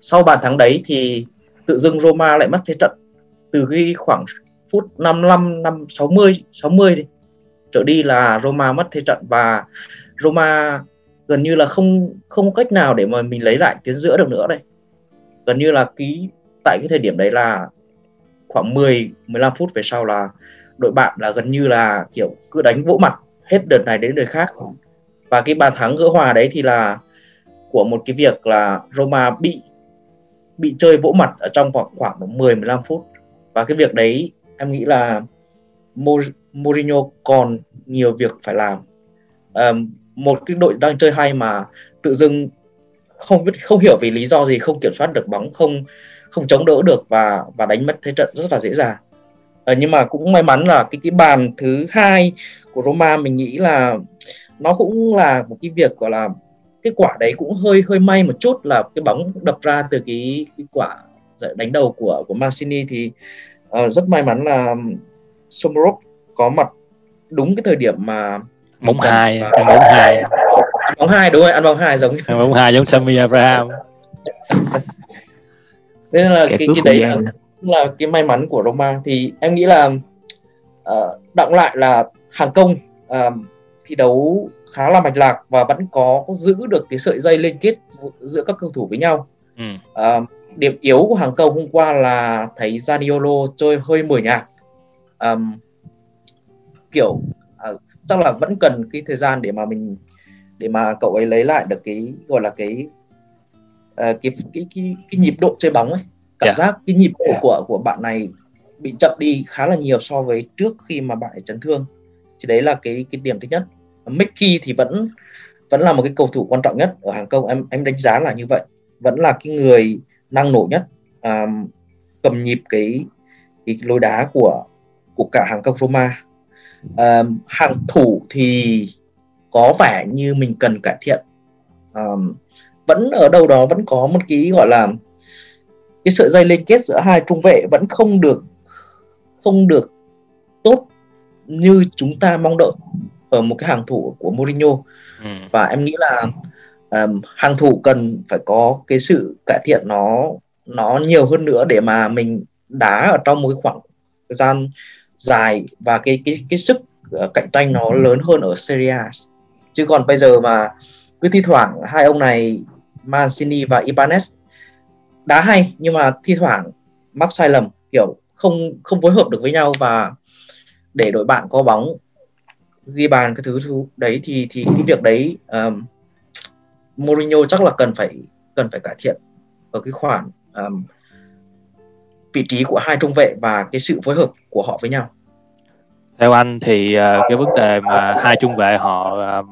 sau bàn thắng đấy thì tự dưng Roma lại mất thế trận. Từ khi khoảng phút 55 năm 60 60 đi. Trở đi là Roma mất thế trận và Roma gần như là không không có cách nào để mà mình lấy lại tuyến giữa được nữa đây. Gần như là ký tại cái thời điểm đấy là khoảng 10 15 phút về sau là đội bạn là gần như là, kiểu, cứ đánh vỗ mặt hết đợt này đến đợt khác. Và cái bàn thắng gỡ hòa đấy thì là của một cái việc là Roma bị bị chơi vỗ mặt ở trong khoảng khoảng 10 15 phút. Và cái việc đấy em nghĩ là Mourinho còn nhiều việc phải làm. Um, một cái đội đang chơi hay mà tự dưng không biết không hiểu vì lý do gì không kiểm soát được bóng không không chống đỡ được và và đánh mất thế trận rất là dễ dàng. À, nhưng mà cũng may mắn là cái cái bàn thứ hai của Roma mình nghĩ là nó cũng là một cái việc gọi là cái quả đấy cũng hơi hơi may một chút là cái bóng đập ra từ cái, cái quả đánh đầu của của Mancini thì uh, rất may mắn là Somorov có mặt đúng cái thời điểm mà
bóng hai ăn bóng hai.
Bóng hai đúng rồi ăn bóng hai giống
ăn bóng hai giống Sammy Abraham.
Nên là cái, cái, cái đấy là, là cái may mắn của Roma. Thì em nghĩ là uh, đọng lại là hàng công uh, thi đấu khá là mạch lạc và vẫn có giữ được cái sợi dây liên kết giữa các cầu thủ với nhau. Ừ. uh, điểm yếu của hàng công hôm qua là thấy Zaniolo chơi hơi mười nhạt um, kiểu uh, chắc là vẫn cần cái thời gian để mà mình để mà cậu ấy lấy lại được cái gọi là cái uh, cái, cái cái cái nhịp độ chơi bóng ấy cảm yeah. Dạ. giác cái nhịp độ yeah. của của bạn này bị chậm đi khá là nhiều so với trước khi mà bạn ấy chấn thương thì đấy là cái cái điểm thứ nhất Mickey thì vẫn vẫn là một cái cầu thủ quan trọng nhất ở hàng công em em đánh giá là như vậy vẫn là cái người năng nổ nhất. Um, cầm nhịp cái cái lối đá của của cả hàng công Roma. Um, hàng thủ thì có vẻ như mình cần cải thiện. Um, vẫn ở đâu đó vẫn có một cái gọi là cái sợi dây liên kết giữa hai trung vệ vẫn không được không được tốt như chúng ta mong đợi ở một cái hàng thủ của Mourinho. Ừ. và em nghĩ là um, hàng thủ cần phải có cái sự cải thiện nó nó nhiều hơn nữa để mà mình đá ở trong một cái khoảng thời gian dài và cái cái cái sức ờ, cạnh tranh nó lớn hơn ở Serie A. Chứ còn bây giờ mà cứ thi thoảng hai ông này Mancini và Ibanez đá hay nhưng mà thi thoảng mắc sai lầm kiểu không không phối hợp được với nhau và để đội bạn có bóng ghi bàn cái thứ đấy thì thì cái việc đấy um, Mourinho chắc là cần phải cần phải cải thiện ở cái khoản um, vị trí của hai trung vệ và cái sự phối hợp của họ với nhau.
Theo anh thì uh, cái vấn đề mà hai trung vệ họ uh,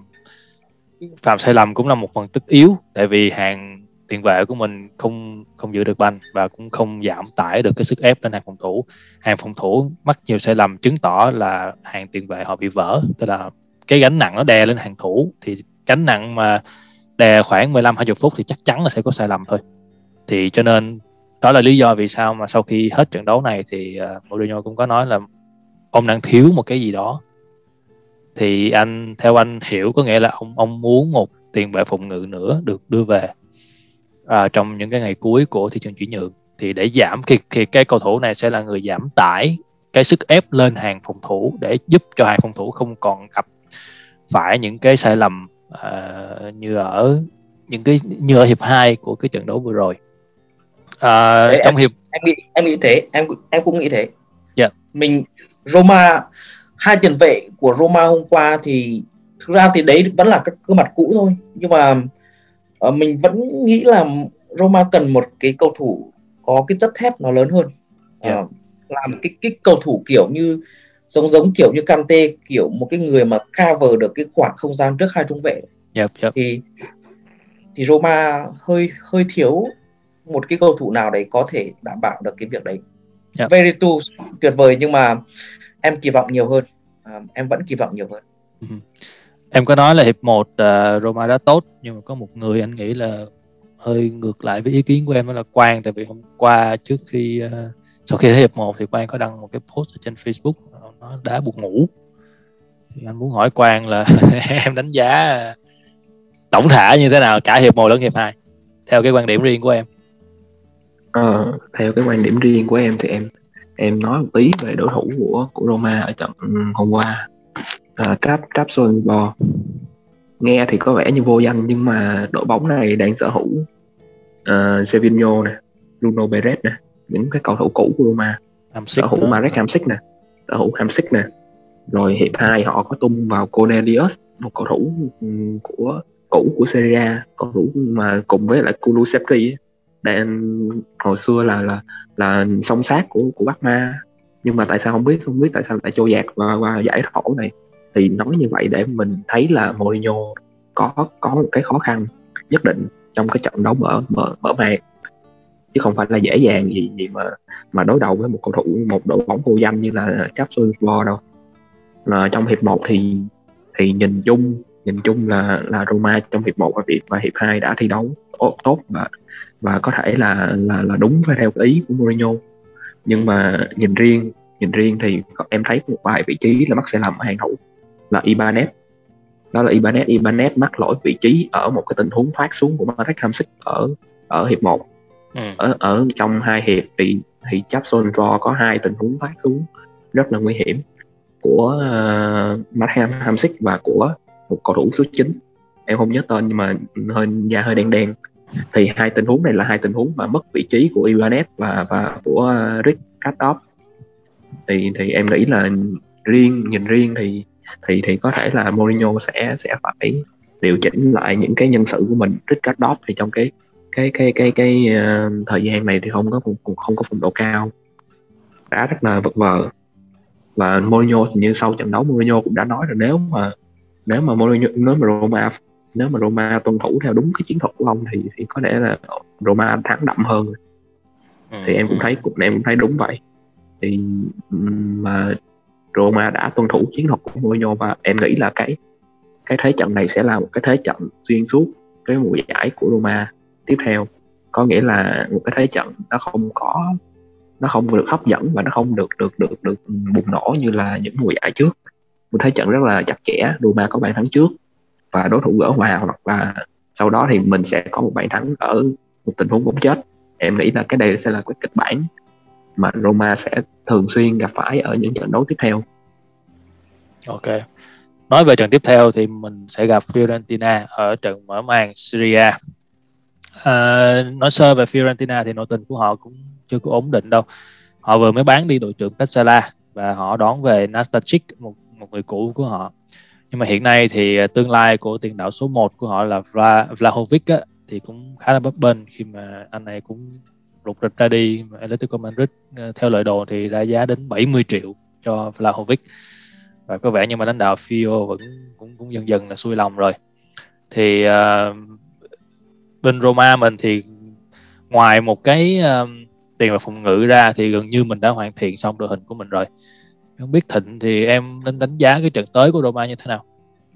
phạm sai lầm cũng là một phần tất yếu tại vì hàng tiền vệ của mình không không giữ được banh và cũng không giảm tải được cái sức ép lên hàng phòng thủ. Hàng phòng thủ mắc nhiều sai lầm chứng tỏ là hàng tiền vệ họ bị vỡ tức là cái gánh nặng nó đè lên hàng thủ thì gánh nặng mà đè khoảng 15 20 phút thì chắc chắn là sẽ có sai lầm thôi. Thì cho nên đó là lý do vì sao mà sau khi hết trận đấu này thì uh, Mourinho cũng có nói là ông đang thiếu một cái gì đó. Thì anh theo anh hiểu có nghĩa là ông ông muốn một tiền vệ phụng ngự nữa được đưa về à, trong những cái ngày cuối của thị trường chuyển nhượng. Thì để giảm thì, thì cái cầu thủ này sẽ là người giảm tải cái sức ép lên hàng phòng thủ để giúp cho hàng phòng thủ không còn gặp phải những cái sai lầm uh, như ở những cái như ở hiệp 2 của cái trận đấu vừa rồi
à, Đấy, trong em, hiệp em nghĩ em nghĩ thế em em cũng nghĩ thế yeah. Dạ. mình Roma hai tiền vệ của Roma hôm qua thì thực ra thì đấy vẫn là các cơ mặt cũ thôi nhưng mà uh, mình vẫn nghĩ là Roma cần một cái cầu thủ có cái chất thép nó lớn hơn yeah. uh, làm cái cái cầu thủ kiểu như giống giống kiểu như Kante kiểu một cái người mà cover được cái khoảng không gian trước hai trung vệ
yep, yep.
thì thì Roma hơi hơi thiếu một cái cầu thủ nào đấy có thể đảm bảo được cái việc đấy yep. Veritu tuyệt vời nhưng mà em kỳ vọng nhiều hơn à, em vẫn kỳ vọng nhiều hơn
uh-huh. em có nói là hiệp 1 uh, à, Roma đã tốt nhưng mà có một người anh nghĩ là hơi ngược lại với ý kiến của em đó là Quang tại vì hôm qua trước khi uh, sau khi thấy hiệp một thì Quang có đăng một cái post ở trên Facebook nó đá buộc ngủ. Thì anh muốn hỏi Quang là em đánh giá tổng thể như thế nào cả hiệp một lẫn hiệp hai? Theo cái quan điểm riêng của em.
Ờ, theo cái quan điểm riêng của em thì em em nói một tí về đối thủ của của Roma ở trận hôm qua. Là Trap Trabzonspor nghe thì có vẻ như vô danh nhưng mà đội bóng này đang sở hữu uh, Sevilla nè Bruno Perez nè những cái cầu thủ cũ của Roma. Sở hữu Marek Hamsik nè hữu Hamsik nè. Rồi hiệp hai họ có tung vào Cornelius một cầu thủ ừ, của cũ của Serie A cầu thủ mà cùng với lại Kulusevski đang hồi xưa là là là song sát của của Bắc Ma. Nhưng mà tại sao không biết không biết tại sao lại trôi dạt qua, qua giải thổ này. Thì nói như vậy để mình thấy là Mourinho có có một cái khó khăn nhất định trong cái trận đấu mở mở mở màn chứ không phải là dễ dàng gì gì mà mà đối đầu với một cầu thủ, một đội bóng vô danh như là Trabzonspor đâu. Là trong hiệp 1 thì thì nhìn chung nhìn chung là là Roma trong hiệp 1 và hiệp và hiệp 2 đã thi đấu tốt và và có thể là là là đúng với theo ý của Mourinho. Nhưng mà nhìn riêng nhìn riêng thì em thấy một vài vị trí là mắc sẽ làm hàng thủ là Ibanez. Đó là Ibanez Ibanez mắc lỗi vị trí ở một cái tình huống thoát xuống của Marek Hamsik ở ở hiệp 1 ừ. ở ở trong hai hiệp thì thì chấp Raw có hai tình huống thoát xuống rất là nguy hiểm của uh, Markham Hamsik và của một cầu thủ số 9 em không nhớ tên nhưng mà hơi da hơi đen đen. Thì hai tình huống này là hai tình huống mà mất vị trí của Ibanez và và của Rick Katop thì thì em nghĩ là riêng nhìn riêng thì thì thì có thể là Mourinho sẽ sẽ phải điều chỉnh lại những cái nhân sự của mình. Rick Katop thì trong cái cái cái cái cái uh, thời gian này thì không có không có phong độ cao. Đã rất là vật vờ. Và Mourinho thì như sau trận đấu Mourinho cũng đã nói rồi nếu mà nếu mà Mourinho nếu mà Roma nếu mà Roma tuân thủ theo đúng cái chiến thuật của ông thì thì có lẽ là Roma thắng đậm hơn. Ừ. thì em cũng thấy cũng em cũng thấy đúng vậy. Thì mà Roma đã tuân thủ chiến thuật của Mourinho và em nghĩ là cái cái thế trận này sẽ là một cái thế trận xuyên suốt cái mùa giải của Roma tiếp theo. Có nghĩa là một cái thế trận nó không có, nó không được hấp dẫn và nó không được được được được bùng nổ như là những mùa giải trước. Một thế trận rất là chặt chẽ Roma có bàn thắng trước và đối thủ gỡ hòa hoặc là sau đó thì mình sẽ có một bàn thắng ở một tình huống bóng chết. Em nghĩ là cái đây sẽ là cái kịch bản mà Roma sẽ thường xuyên gặp phải ở những trận đấu tiếp theo.
Ok. Nói về trận tiếp theo thì mình sẽ gặp Fiorentina ở trận mở màn Syria à, nói sơ về Fiorentina thì nội tình của họ cũng chưa có ổn định đâu. Họ vừa mới bán đi đội trưởng Petzela và họ đón về Nastasic một một người cũ của họ. Nhưng mà hiện nay thì ờ, tương lai của tiền đạo số 1 của họ là Vla, Vlahovic á, thì cũng khá là bấp bênh khi mà anh này cũng lục rịch ra đi. Atletico Madrid ờ, theo lời đồn thì ra giá đến 70 triệu cho Vlahovic và có vẻ như mà lãnh đạo Fio vẫn cũng cũng dần dần là xuôi lòng rồi. Thì uh, bên Roma mình thì ngoài một cái um, tiền và phòng ngự ra thì gần như mình đã hoàn thiện xong đội hình của mình rồi. Không biết Thịnh thì em nên đánh giá cái trận tới của Roma như thế nào?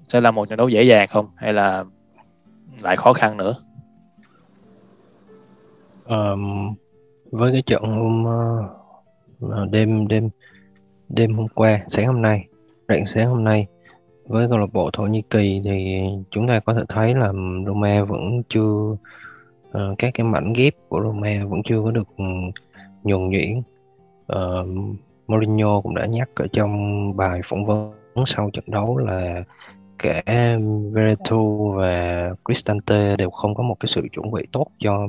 Sẽ là một trận đấu dễ dàng không? Hay là lại khó khăn nữa?
Um, với cái trận hôm uh, đêm đêm đêm hôm qua sáng hôm nay rạng sáng hôm nay với câu lạc bộ Thổ Nhĩ Kỳ thì chúng ta có thể thấy là Roma vẫn chưa uh, các cái mảnh ghép của Roma vẫn chưa có được ừ, nhuần nhuyễn. Uh, Mourinho cũng đã nhắc ở trong bài phỏng vấn sau trận đấu là cả Veretu và Cristante đều không có một cái sự chuẩn bị tốt cho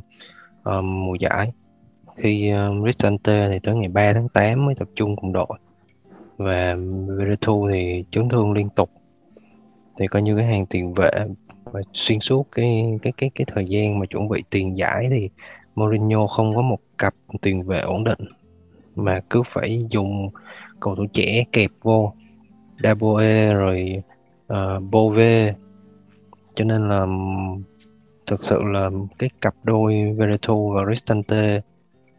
um, mùa giải. Khi um, Cristante thì tới ngày 3 tháng 8 mới tập trung cùng đội và Veretout thì chấn thương liên tục thì coi như cái hàng tiền vệ và xuyên suốt cái cái cái cái thời gian mà chuẩn bị tiền giải thì Mourinho không có một cặp tiền vệ ổn định. Mà cứ phải dùng cầu thủ trẻ kẹp vô. Daboe rồi uh, Bove. Cho nên là thực sự là cái cặp đôi Veretout và Cristante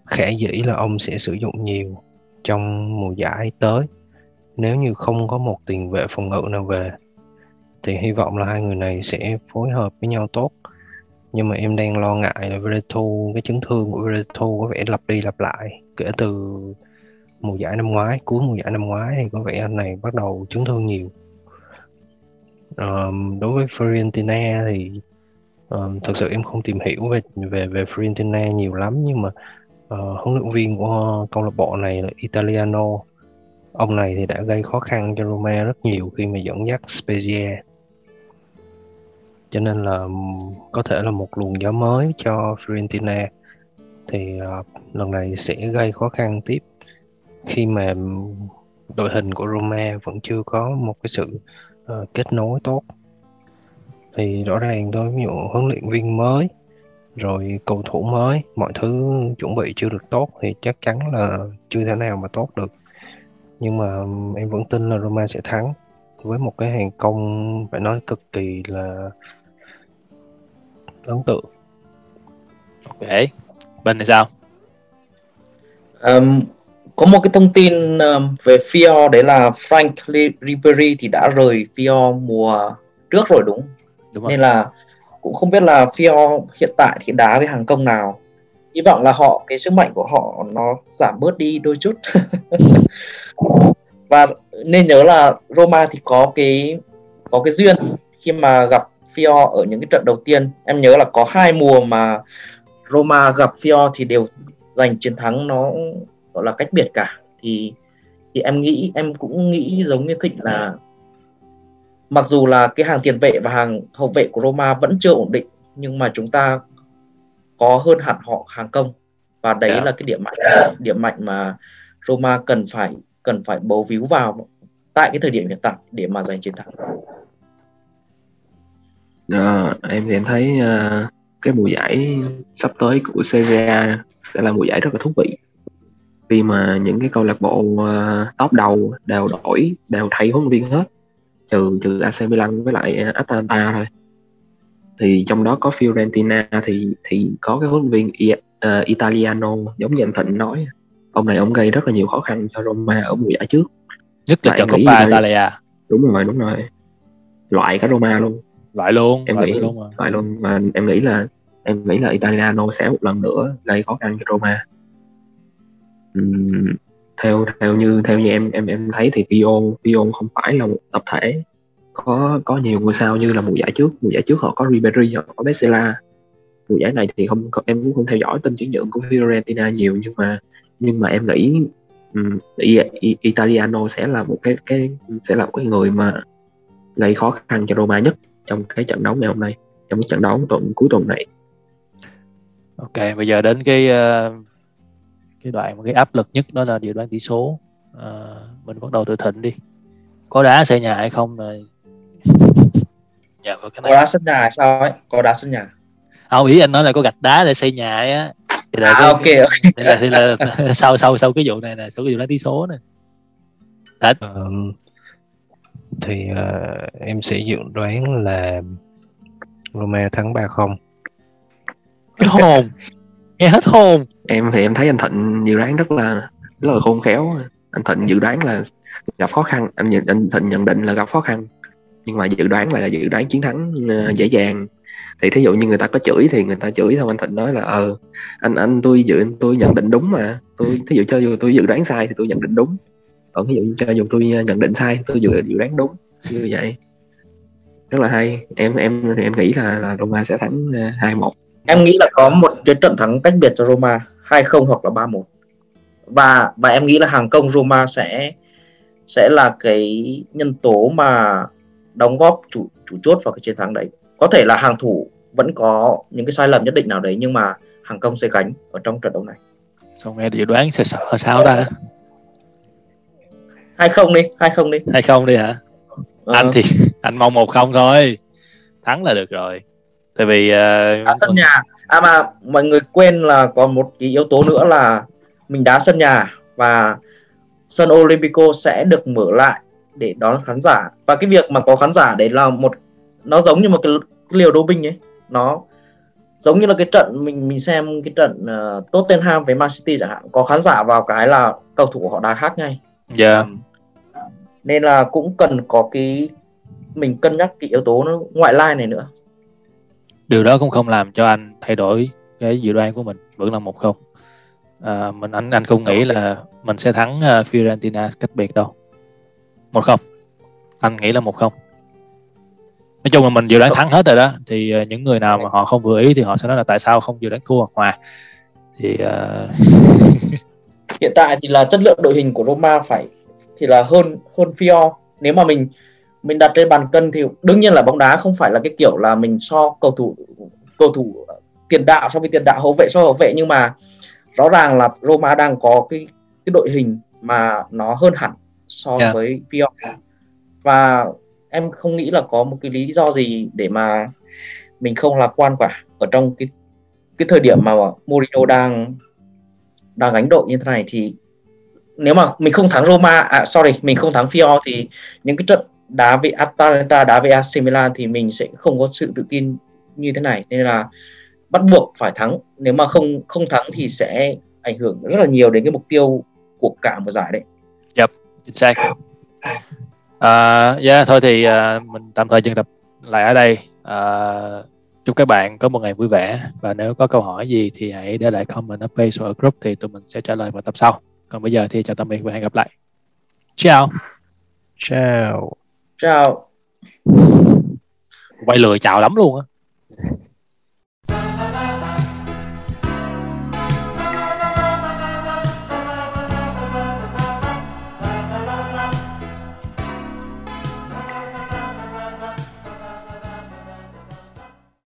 khả dĩ là ông sẽ sử dụng nhiều trong mùa giải tới. Nếu như không có một tiền vệ phòng ngự nào về thì hy vọng là hai người này sẽ phối hợp với nhau tốt. Nhưng mà em đang lo ngại là Veretu cái chấn thương của Veretu có vẻ lặp đi lặp lại. Kể từ mùa giải năm ngoái cuối mùa giải năm ngoái thì có vẻ anh này bắt đầu chấn thương nhiều. Um, đối với Fiorentina thì um, thật sự em không tìm hiểu về về về Fiorentina nhiều lắm. Nhưng mà uh, huấn luyện viên của câu lạc bộ này là Italiano. Ông này thì đã gây khó khăn cho Roma rất nhiều khi mà dẫn dắt Spezia cho nên là ừ, có thể là một luồng gió mới cho Fiorentina. Thì uh, lần này sẽ gây khó khăn tiếp khi mà đội hình của Roma vẫn chưa có một cái sự uh, kết nối tốt. Thì rõ ràng thôi ví dụ huấn luyện viên mới rồi cầu thủ mới mọi thứ chuẩn bị chưa được tốt thì chắc chắn là chưa thể nào mà tốt được. Nhưng mà ừ, em vẫn tin là Roma sẽ thắng. Với một cái hàng công phải nói cực kỳ là ấn tượng.
Ok bên này sao?
Um, có một cái thông tin um, về Fio đấy là Frank Ribery thì đã rời Fio mùa trước rồi đúng, đúng rồi. nên là cũng không biết là Fio hiện tại thì đá với hàng công nào. Hy vọng là họ cái sức mạnh của họ nó giảm bớt đi đôi chút. Và nên nhớ là Roma thì có cái có cái duyên khi mà gặp Fio ở những cái trận đầu tiên em nhớ là có hai mùa mà Roma gặp Fio thì đều giành chiến thắng nó gọi là cách biệt cả thì thì em nghĩ em cũng nghĩ giống như Thịnh là mặc dù là cái hàng tiền vệ và hàng hậu vệ của Roma vẫn chưa ổn định nhưng mà chúng ta có hơn hẳn họ hàng công và đấy yeah. Dạ. là cái điểm mạnh điểm mạnh mà Roma cần phải cần phải bấu víu vào tại cái thời điểm hiện tại để mà giành chiến thắng.
À, em thì em thấy uh, cái mùa giải sắp tới của Serie A sẽ là mùa giải rất là thú vị. Khi mà những cái câu lạc bộ uh, top đầu đều đổi đều thay huấn luyện viên hết trừ trừ AC Milan với lại Atalanta thôi. Thì trong đó có Fiorentina thì thì có cái huấn luyện viên uh, Italiano giống như anh Thịnh nói. Ông này ông gây rất là nhiều khó khăn cho Roma ở mùa giải trước.
Nhất là trận Coppa Italia.
Đúng rồi đúng rồi. Loại cả Roma luôn
loại luôn
em
loại
nghĩ luôn mà. loại luôn. Mà em nghĩ là em nghĩ là Italiano sẽ một lần nữa gây khó khăn cho Roma. Uhm, theo theo như theo như em em em thấy thì Pion Pion không phải là một tập thể có có nhiều ngôi sao như là mùa giải trước. Mùa giải trước họ có Ribery họ có Bessela mùa giải này thì không em cũng không theo dõi tên chuyển nhượng của Fiorentina nhiều nhưng mà nhưng mà em nghĩ um, Italiano sẽ là một cái cái sẽ là một cái người mà gây khó khăn cho Roma nhất trong cái trận đấu ngày hôm nay trong cái trận đấu tuần cuối tuần này.
Ok bây giờ đến cái uh, cái đoạn cái áp lực nhất đó là dự đoán tỷ số. Uh, mình bắt đầu từ thịnh đi. Có đá xây nhà hay không rồi?
Dạ, có, cái này. có đá sân nhà hay sao ấy? Có đá sân nhà.
Không ý anh nói là có gạch đá để xây nhà ấy á.
Thì là à, cái, ok ok.
thì là, thì là sau sau sau cái vụ này là sau cái vụ đoán tỷ số này.
Um, thì uh, em sẽ dự đoán là Roma thắng 3-0
hết hồn nghe hết hồn
em thì em thấy anh Thịnh dự đoán rất là rất là khôn khéo. Anh Thịnh dự đoán là gặp khó khăn anh anh Thịnh nhận định là gặp khó khăn nhưng mà dự đoán là dự đoán chiến thắng uh, dễ dàng. Thì thí dụ như người ta có chửi thì người ta chửi xong anh Thịnh nói là ờ anh anh tôi dự tôi nhận định đúng mà. Tôi thí dụ cho dù tôi dự đoán sai thì tôi nhận định đúng còn ví dụ cho dù tôi nhận định sai tôi dự dự đoán đúng như vậy. Rất là hay. Em em thì em nghĩ là là Roma sẽ thắng ờ, hai một.
Em nghĩ là có một cái trận thắng cách biệt cho Roma hai không hoặc là ba một. Và và em nghĩ là hàng công Roma sẽ sẽ là cái nhân tố mà đóng góp chủ chủ chốt vào cái chiến thắng đấy. Có thể là hàng thủ vẫn có những cái sai lầm nhất định nào đấy nhưng mà hàng công sẽ gánh ở trong trận đấu này.
Xong nghe dự đoán sẽ sợ sao ta
hai không đi hai không đi.
Hai không đi hả? Ờ. anh thì anh mong một không thôi. Thắng là được rồi. Tại vì uh,
đá sân nhà. À mà mọi người quên là còn một cái yếu tố nữa là mình đá sân nhà và sân Olympico sẽ được mở lại để đón khán giả. Và cái việc mà có khán giả đấy là một nó giống như một cái liều đô binh ấy. Nó giống như là cái trận mình mình xem cái trận uh, Tottenham với Man City chẳng hạn. Có khán giả vào cái là cầu thủ của họ đá khác ngay.
Dạ. Yeah.
Nên là cũng cần có cái mình cân nhắc cái yếu tố ngoại lai này nữa.
Điều đó cũng không làm cho anh thay đổi cái dự đoán của mình vẫn là một không. À, mình anh anh không nghĩ là mình sẽ thắng uh, Fiorentina cách biệt đâu. Một không. Anh nghĩ là một không. Nói chung là mình dự đoán thắng hết rồi đó thì uh, những người nào mà họ không vừa ý thì họ sẽ nói là tại sao không dự đoán thua hoặc hòa. Thì uh...
hiện tại thì là chất lượng đội hình của Roma phải thì là hơn hơn Fior. Nếu mà mình mình đặt lên bàn cân thì đương nhiên là bóng đá không phải là cái kiểu là mình so cầu thủ cầu thủ tiền đạo so với tiền đạo hậu vệ so với hậu vệ nhưng mà rõ ràng là Roma đang có cái cái đội hình mà nó hơn hẳn so yeah. với Fior. Và em không nghĩ là có một cái lý do gì để mà mình không lạc quan cả. Ở trong cái cái thời điểm mà Mourinho đang đang gánh đội như thế này thì nếu mà mình không thắng Roma à sorry mình không thắng Fior thì những cái trận đá với Atalanta đá với AC Milan thì mình sẽ không có sự tự tin như thế này nên là bắt buộc phải thắng nếu mà không không thắng thì sẽ ảnh hưởng rất là nhiều đến cái mục tiêu của cả một giải đấy.
Yep, chính xác. À, uh, yeah, thôi thì uh, mình tạm thời dừng tập lại ở đây. Uh, chúc các bạn có một ngày vui vẻ và nếu có câu hỏi gì thì hãy để lại comment ở page hoặc group thì tụi mình sẽ trả lời vào tập sau. Còn bây giờ thì chào tạm biệt và hẹn gặp lại. Ciao.
Ciao.
Ciao.
Quay lười chào lắm luôn á.